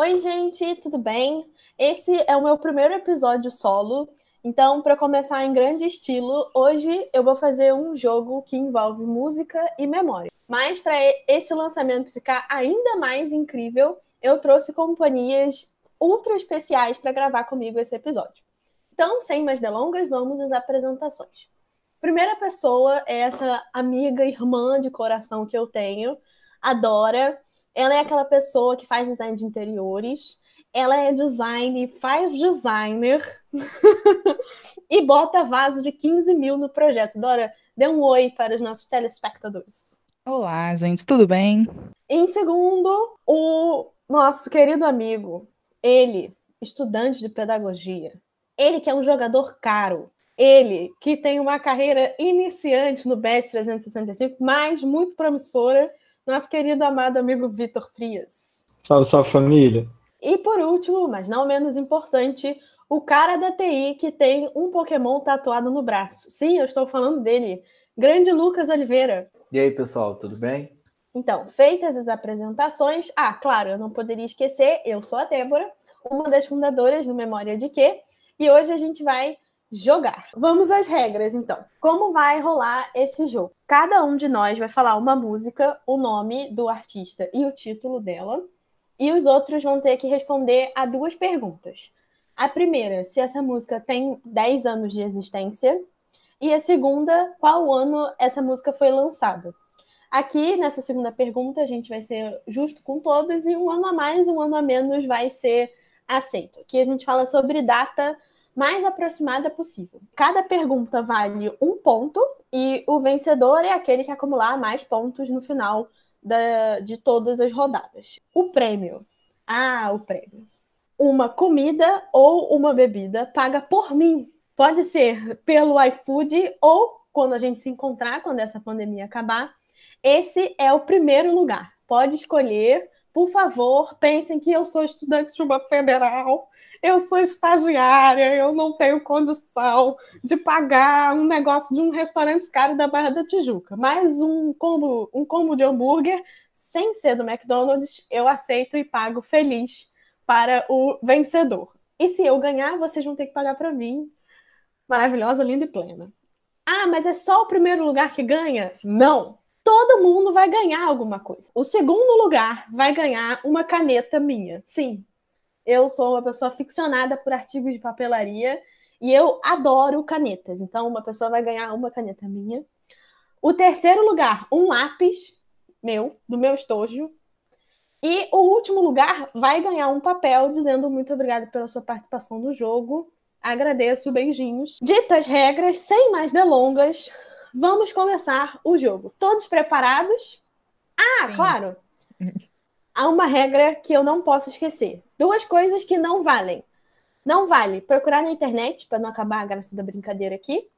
Oi, gente, tudo bem? Esse é o meu primeiro episódio solo. Então, para começar em grande estilo, hoje eu vou fazer um jogo que envolve música e memória. Mas para esse lançamento ficar ainda mais incrível, eu trouxe companhias ultra especiais para gravar comigo esse episódio. Então, sem mais delongas, vamos às apresentações. Primeira pessoa é essa amiga, irmã de coração que eu tenho, a Dora. Ela é aquela pessoa que faz design de interiores. Ela é design, faz designer e bota vaso de 15 mil no projeto. Dora, dê um oi para os nossos telespectadores. Olá, gente, tudo bem? Em segundo, o nosso querido amigo, ele, estudante de pedagogia. Ele que é um jogador caro, ele, que tem uma carreira iniciante no BES 365, mas muito promissora, nosso querido amado amigo Vitor Frias. Salve, salve família. E por último, mas não menos importante, o cara da TI que tem um Pokémon tatuado no braço. Sim, eu estou falando dele. Grande Lucas Oliveira. E aí, pessoal, tudo bem? Então, feitas as apresentações, ah, claro, eu não poderia esquecer, eu sou a Débora, uma das fundadoras do Memória de Quê, e hoje a gente vai jogar. Vamos às regras, então. Como vai rolar esse jogo? Cada um de nós vai falar uma música, o nome do artista e o título dela, e os outros vão ter que responder a duas perguntas. A primeira, se essa música tem 10 anos de existência, e a segunda, qual ano essa música foi lançada. Aqui, nessa segunda pergunta, a gente vai ser justo com todos, e um ano a mais, um ano a menos vai ser aceito. Aqui a gente fala sobre data mais aproximada possível. Cada pergunta vale um ponto e o vencedor é aquele que acumular mais pontos no final da, de todas as rodadas. O prêmio. Ah, o prêmio. Uma comida ou uma bebida paga por mim. Pode ser pelo iFood ou quando a gente se encontrar, quando essa pandemia acabar. Esse é o primeiro lugar. Pode escolher por favor, pensem que eu sou estudante de uma federal, eu sou estagiária, eu não tenho condição de pagar um negócio de um restaurante caro da Barra da Tijuca. Mas um combo, um combo de hambúrguer, sem ser do McDonald's, eu aceito e pago feliz para o vencedor. E se eu ganhar, vocês vão ter que pagar para mim. Maravilhosa, linda e plena. Ah, mas é só o primeiro lugar que ganha? Não! Todo mundo vai ganhar alguma coisa. O segundo lugar vai ganhar uma caneta minha. Sim, eu sou uma pessoa ficcionada por artigos de papelaria e eu adoro canetas. Então, uma pessoa vai ganhar uma caneta minha. O terceiro lugar, um lápis meu, do meu estojo. E o último lugar vai ganhar um papel dizendo muito obrigada pela sua participação no jogo. Agradeço, beijinhos. Ditas regras, sem mais delongas, vamos começar o jogo. Todos preparados? Ah, Sim. claro! Há uma regra que eu não posso esquecer. Duas coisas que não valem. Não vale procurar na internet, para não acabar a graça da brincadeira aqui.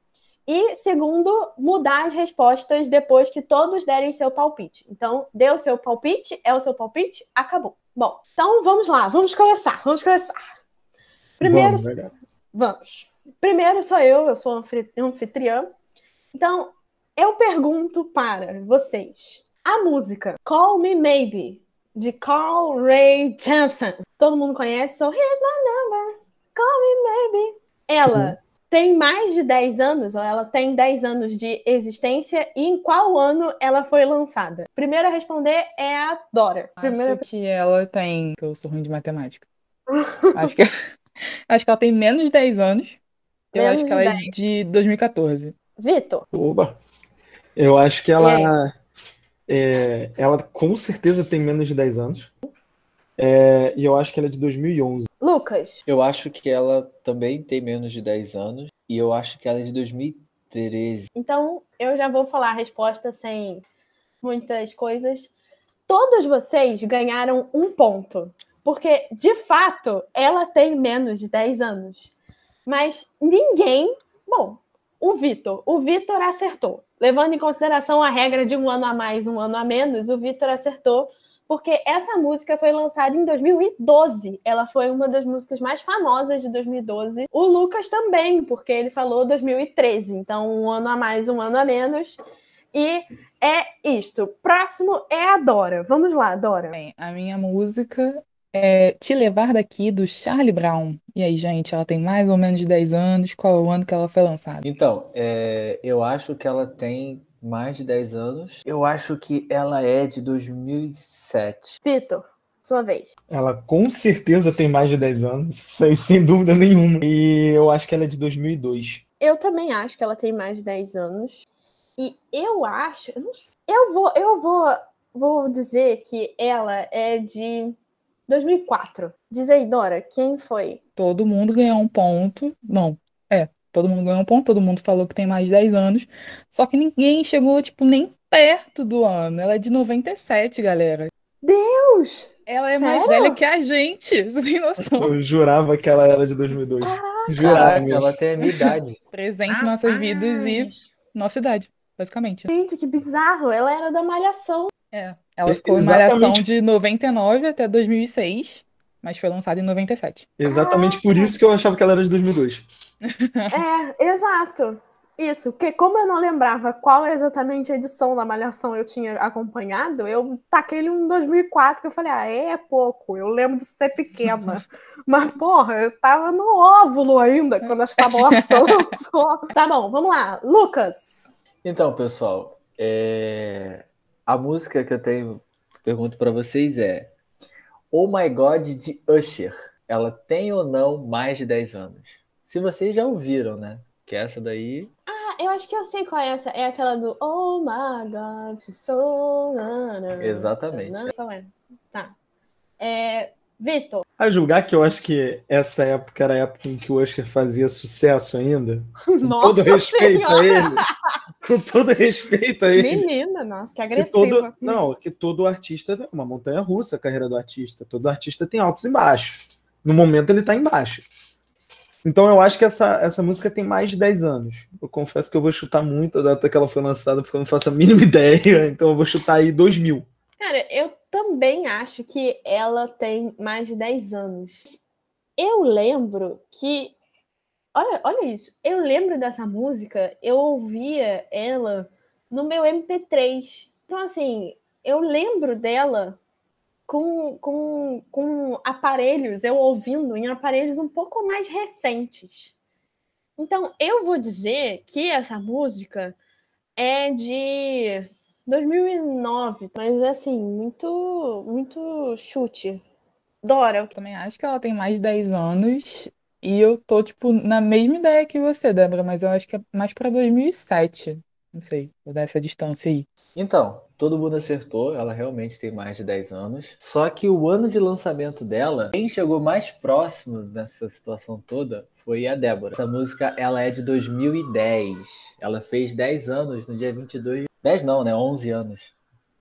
E, segundo, mudar as respostas depois que todos derem seu palpite. Então, deu seu palpite, é o seu palpite, acabou. Bom, então vamos lá, vamos começar, vamos começar. Primeiro, vamos. vamos. Primeiro sou eu, eu sou anfitriã. Então, eu pergunto para vocês: a música Call Me Maybe, de Carl Ray Jepsen, todo mundo conhece? So here's my number, call me maybe. Ela Sim. tem mais de 10 anos, ou ela tem 10 anos de existência, e em qual ano ela foi lançada? Primeira a responder é a Dora. Primeira... Acho que ela tem. que eu sou ruim de matemática. acho, que... acho que ela tem menos de 10 anos. Eu menos acho que ela 10. é de 2014. Vitor? Oba! Eu acho que ela. É, ela com certeza tem menos de 10 anos. É, e eu acho que ela é de 2011. Lucas? Eu acho que ela também tem menos de 10 anos. E eu acho que ela é de 2013. Então, eu já vou falar a resposta sem muitas coisas. Todos vocês ganharam um ponto. Porque, de fato, ela tem menos de 10 anos. Mas ninguém. Bom, o Vitor. O Vitor acertou. Levando em consideração a regra de um ano a mais, um ano a menos, o Vitor acertou, porque essa música foi lançada em 2012. Ela foi uma das músicas mais famosas de 2012. O Lucas também, porque ele falou 2013. Então, um ano a mais, um ano a menos. E é isto. Próximo é a Dora. Vamos lá, Dora. Bem, a minha música é Te Levar Daqui, do Charlie Brown. E aí, gente, ela tem mais ou menos de 10 anos. Qual é o ano que ela foi lançada? Então, é, eu acho que ela tem mais de 10 anos. Eu acho que ela é de 2007. Vitor, sua vez. Ela com certeza tem mais de 10 anos, isso aí, sem dúvida nenhuma. E eu acho que ela é de 2002. Eu também acho que ela tem mais de 10 anos. E eu acho, eu não sei, eu vou, eu vou, vou dizer que ela é de 2004. Diz aí, Dora, quem foi? Todo mundo ganhou um ponto. Não, é, todo mundo ganhou um ponto, todo mundo falou que tem mais de 10 anos. Só que ninguém chegou, tipo, nem perto do ano. Ela é de 97, galera. Deus! Ela é Sério? mais velha que a gente, você tem noção. Eu jurava que ela era de 2002. Jurava Caraca, mesmo. ela tem a minha idade. Presente em nossas vidas e nossa idade, basicamente. Gente, que bizarro. Ela era da Malhação. É, ela ficou em Malhação exatamente. de 99 até 2006, mas foi lançada em 97. Exatamente por isso que eu achava que ela era de 2002. É, exato. Isso, porque como eu não lembrava qual exatamente a edição da Malhação eu tinha acompanhado, eu taquei ele em 2004, que eu falei, ah, é pouco, eu lembro de ser pequena. Mas, porra, eu tava no óvulo ainda, quando essa bosta lançou. Tá bom, vamos lá. Lucas. Então, pessoal, é, a música que eu tenho, pergunto pra vocês é Oh My God de Usher. Ela tem ou não mais de 10 anos? Se vocês já ouviram, né? Que essa daí. Ah, eu acho que eu sei qual é essa. É aquela do Oh my God, so... Exatamente. Qual é? Tá. É, Vitor. A julgar que eu acho que essa época era a época em que o Usher fazia sucesso ainda. Com Nossa todo respeito a Senhora! ele. Com todo respeito a ele. Menina, nossa, que Que agressiva. todo, não, que todo artista é uma montanha russa a carreira do artista. Todo artista tem altos e baixos. No momento ele tá embaixo. Então eu acho que essa, essa música tem mais de 10 anos. Eu confesso que eu vou chutar muito a data que ela foi lançada, porque eu não faço a mínima ideia. Então eu vou chutar aí 2000. Cara, eu também acho que ela tem mais de 10 anos. Eu lembro que. Olha, olha isso. Eu lembro dessa música, eu ouvia ela no meu MP3. Então, assim, eu lembro dela com, com, com aparelhos, eu ouvindo em aparelhos um pouco mais recentes. Então, eu vou dizer que essa música é de 2009, mas assim, muito, muito chute. Dora, Eu também acho que ela tem mais de 10 anos. E eu tô, tipo, na mesma ideia que você, Débora, mas eu acho que é mais pra 2007. Não sei, vou dar essa distância aí. Então, todo mundo acertou, ela realmente tem mais de 10 anos. Só que o ano de lançamento dela, quem chegou mais próximo dessa situação toda foi a Débora. Essa música, ela é de 2010. Ela fez 10 anos no dia 22. 10 não, né? 11 anos.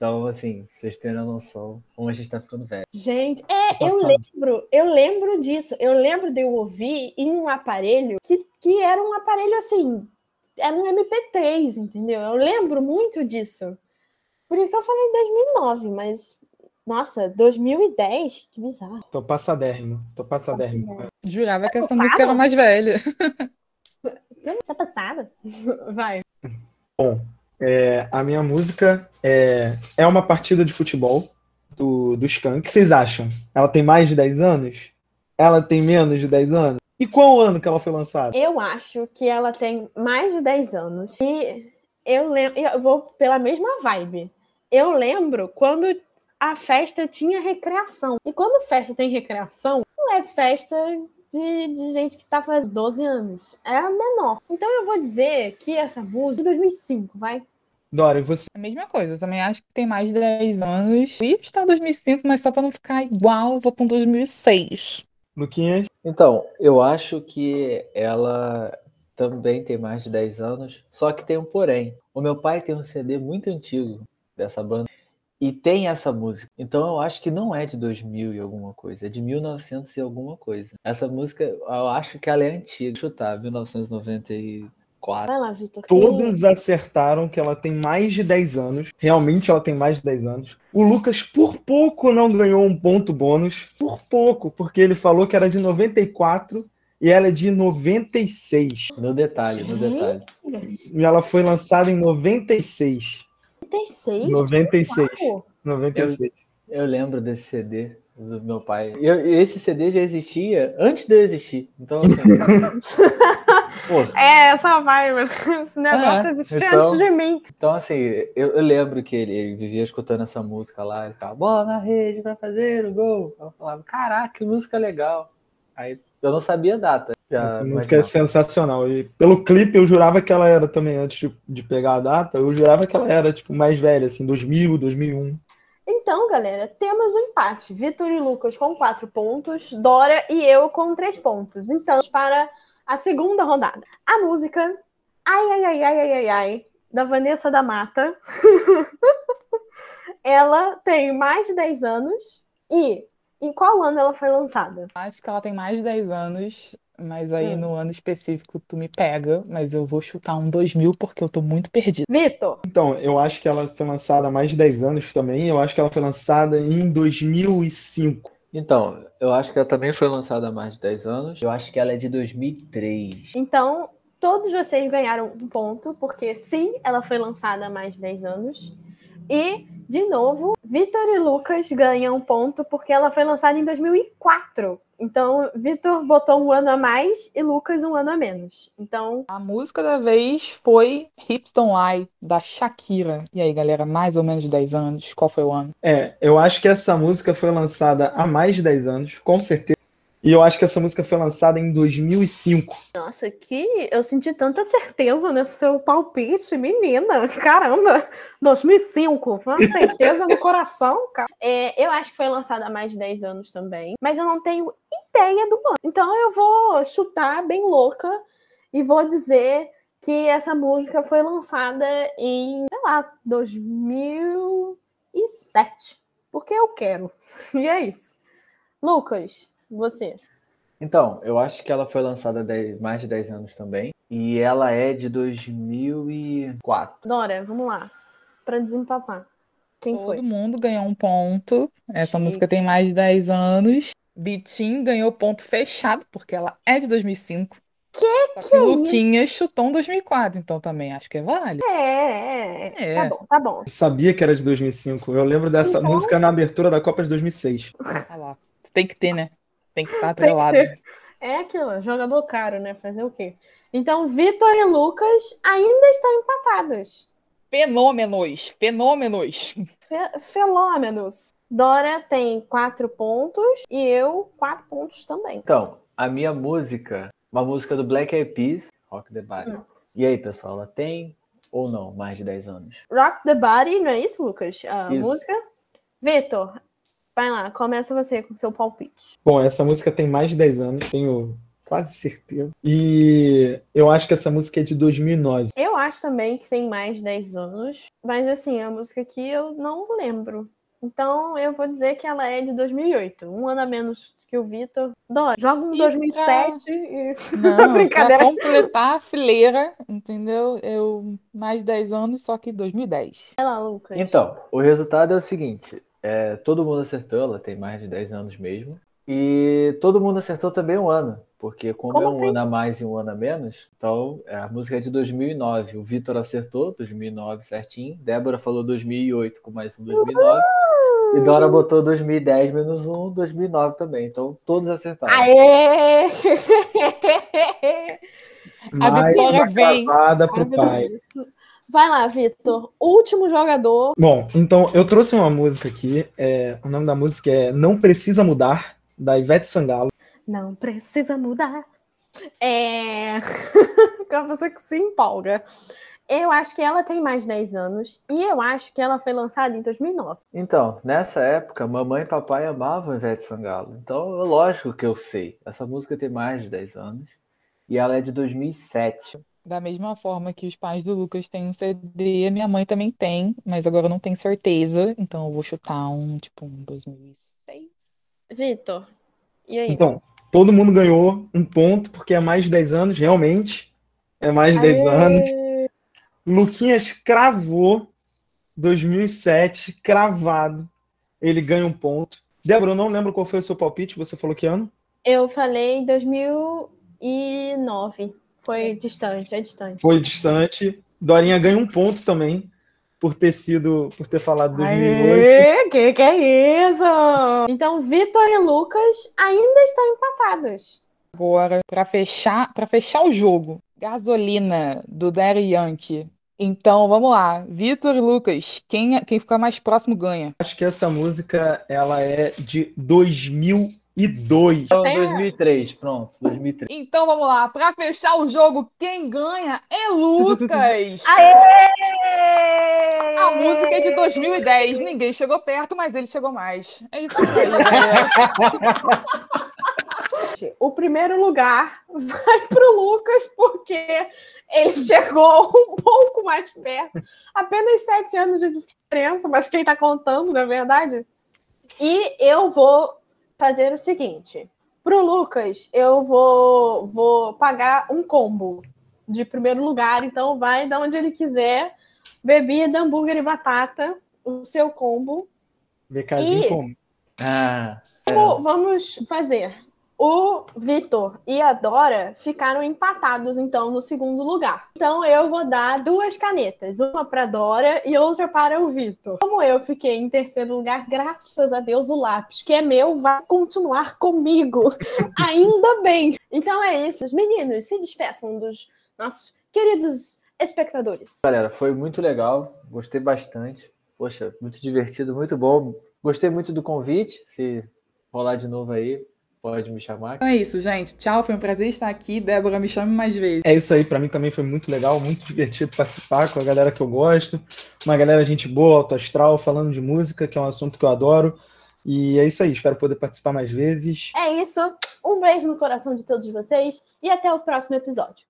Então, assim, vocês terem a noção como a gente tá ficando velho. gente, é, eu Passado. lembro, eu lembro disso. Eu lembro de eu ouvir em um aparelho que, que era um aparelho assim, era um MP3, entendeu? Eu lembro muito disso. Por isso que eu falei 2009, mas nossa, 2010, que bizarro. Tô passadérrimo. Tô passadérrimo. Jurava que essa Passado? música era mais velha. Tá passada? Vai. É, a minha música é, é uma partida de futebol do, do. O que vocês acham? Ela tem mais de 10 anos? Ela tem menos de 10 anos? E qual ano que ela foi lançada? Eu acho que ela tem mais de 10 anos. E eu lembro, eu vou pela mesma vibe. Eu lembro quando a festa tinha recreação. E quando festa tem recreação, não é festa de, de gente que tá fazendo 12 anos. É a menor. Então eu vou dizer que essa música é de 2005, vai. Dora, e você? A mesma coisa, eu também acho que tem mais de 10 anos. Estar em 2005, mas só pra não ficar igual, eu vou um 2006. Luquinhas? Então, eu acho que ela também tem mais de 10 anos, só que tem um porém. O meu pai tem um CD muito antigo dessa banda e tem essa música. Então eu acho que não é de 2000 e alguma coisa, é de 1900 e alguma coisa. Essa música, eu acho que ela é antiga. Deixa eu chutar, 1994. Vai lá, Vitor. Todos acertaram que ela tem mais de 10 anos. Realmente ela tem mais de 10 anos. O Lucas, por pouco, não ganhou um ponto bônus. Por pouco, porque ele falou que era de 94 e ela é de 96. No detalhe, no detalhe. E ela foi lançada em 96. 96? 96. Uau! 96. Eu lembro desse CD. do meu pai. E eu- esse CD já existia antes de eu existir. Então, assim, pô, É, essa vibe. Esse negócio É, existia então- antes de mim. Então, assim, eu, eu lembro que ele, ele vivia escutando essa música lá, ele ficava, bola na rede pra fazer o gol. Eu falava, caraca, que música legal. Aí eu não sabia a data. Já Essa música é imaginava. sensacional. E pelo clipe eu jurava que ela era também, antes de, de pegar a data, eu jurava que ela era, tipo, mais velha, assim, 2000, 2001. Então, galera, temos um empate. Vitor e Lucas com quatro pontos, Dora e eu com três pontos. Então, para a segunda rodada. A música Ai, ai, ai, ai, ai, ai, ai, da Vanessa da Mata. ela tem mais de 10 anos e em qual ano ela foi lançada? Acho que ela tem mais de 10 anos, mas aí Hum. no ano específico tu me pega, mas eu vou chutar um 2000 porque eu tô muito perdida. Vitor, Então, eu acho que ela foi lançada há mais de 10 anos também. Eu acho que ela foi lançada em 2005. Então, eu acho que ela também foi lançada há mais de 10 anos. Eu acho que ela é de 2003. então todos vocês ganharam um ponto, porque sim, ela foi lançada há mais de 10 anos. E, de novo, Vitor e Lucas ganham um ponto porque ela foi lançada em 2004. Então, Vitor botou um ano a mais e Lucas um ano a menos. Então, A música da vez foi Hips Don't Lie, da Shakira. E aí, galera, mais ou menos 10 anos, qual foi o ano? É, eu acho que essa música foi lançada há mais de 10 anos, com certeza. E eu acho que essa música foi lançada em 2005. nossa, que eu senti tanta certeza nesse seu palpite, menina. Caramba, 2005, foi uma certeza no coração, cara. É, eu acho que foi lançada há mais de 10 anos também, mas eu não tenho ideia do ano. Então eu vou chutar bem louca e vou dizer que essa música foi lançada em, sei lá, 2007. Porque eu quero. E é isso. Lucas, você. Então, eu acho que ela foi lançada há 10 mais de 10 anos também. E ela é de 2004. Dora, vamos lá. Pra desempatar. Quem Todo foi? mundo ganhou um ponto. Essa Chique. música tem mais de 10 anos. Bitin ganhou ponto fechado, porque ela é de 2005. Que Só que que é o Luquinhas isso? chutou em 2004, então também acho que é válido. É, é, é. É. Tá bom, tá bom. Eu sabia que era de 2005. Eu lembro dessa Então- música na abertura da Copa de 2006. Olha lá. Tem que ter, né? Tem que estar atrelado. ter. É aquilo, jogador caro, né? Fazer o quê? Então, Vitor e Lucas ainda estão empatados. Fenômenos, fenômenos. Fe- Fenômenos. Dora tem quatro pontos e eu quatro pontos também. Então, a minha música, uma música do Black Eyed Peas, Rock the Body. Hum. E aí, pessoal, ela tem ou não mais de 10 anos? Rock the Body, não é isso, Lucas? A Isso. música? Vitor, vai lá, começa você com seu palpite. Bom, essa música tem mais de 10 anos, tenho quase certeza. E eu acho que essa música é de 2009. Eu acho também que tem mais de 10 anos, mas assim, a música aqui eu não lembro. Então eu vou dizer que ela é de 2008, um ano a menos que o Vitor. Dó, joga um E 2007 e. Não, Brincadeira. pra completar a fileira, entendeu? Eu mais de 10 anos, só que 2010. Vai lá, Lucas. Então, o resultado é o seguinte: é, todo mundo acertou, ela tem mais de 10 anos mesmo. E todo mundo acertou também um ano, porque como, Como é um assim? ano a mais e um ano a menos, então é, a música é de 2009. O Vitor acertou 2009 certinho, Débora falou 2008 com mais um 2009, e Dora botou 2010 menos um, 2009 também. Então todos acertaram. Aê! A vitória vem. pro pai. Vai lá, Vitor. Último jogador. Bom, então eu trouxe uma música aqui. é, o nome da música é Não Precisa Mudar, da Ivete Sangalo. Não precisa mudar. É. Aquela pessoa que se empolga. Eu acho que ela tem mais de 10 anos e eu acho que ela foi lançada em 2009. Então, nessa época, mamãe e papai amavam Ivete Sangalo. Então, é lógico que eu sei. Essa música tem mais de 10 anos. E ela é de 2007. Da mesma forma que os pais do Lucas têm um CD, minha mãe também tem, mas agora eu não tenho certeza, então eu vou chutar um, tipo, um 2006. Vitor, e aí? Então, todo mundo ganhou um ponto, porque é mais de 10 anos, realmente. É mais de 10 Aê! anos. Luquinhas cravou 2007, cravado. Ele ganha um ponto. Débora, eu não lembro qual foi o seu palpite, você falou que ano? Eu falei 2009. Foi distante, é distante. Foi distante. Dorinha ganha um ponto também. Por ter sido, por ter falado 2008. Aê, que que é isso? Então, Vitor e Lucas ainda estão empatados. Agora, pra fechar, para fechar o jogo, Gasolina do Daddy Yankee. Então, vamos lá. Vitor e Lucas, quem, quem ficar mais próximo ganha. Acho que essa música ela é de 2002. Então, Tem- 2003, pronto, 2003. Então, vamos lá. Pra fechar o jogo, quem ganha é Lucas. Aê! A música é de 2010. Ninguém chegou perto, mas ele chegou mais. É isso aí. O primeiro lugar vai pro Lucas, porque ele chegou um pouco mais perto. Apenas sete anos de diferença, mas quem tá contando, na verdade. E eu vou fazer o seguinte: pro Lucas, eu vou, vou pagar um combo de primeiro lugar, então vai de onde ele quiser. Bebida, hambúrguer e batata, o seu combo. VKzinho E- como? Ah, Vamos- Vamos fazer. O Vitor e a Dora ficaram empatados, então, no segundo lugar. Então, eu vou dar duas canetas, uma para Dora e outra para o Vitor. Como eu fiquei em terceiro lugar, graças a Deus, o lápis, que é meu, vai continuar comigo. Ainda bem. Então é isso. Os meninos se despeçam dos nossos queridos espectadores. galera, foi muito legal, gostei bastante. Poxa, muito divertido, muito bom. Gostei muito do convite. Se rolar de novo aí, pode me chamar. Então é isso, gente. Tchau, foi um prazer estar aqui. Débora, me chame mais vezes. É isso aí, pra mim também foi muito legal, muito divertido participar com a galera que eu gosto. Uma galera gente boa, alto astral, falando de música, que é um assunto que eu adoro. E é isso aí, espero poder participar mais vezes. É isso. Um beijo no coração de todos vocês e até o próximo episódio.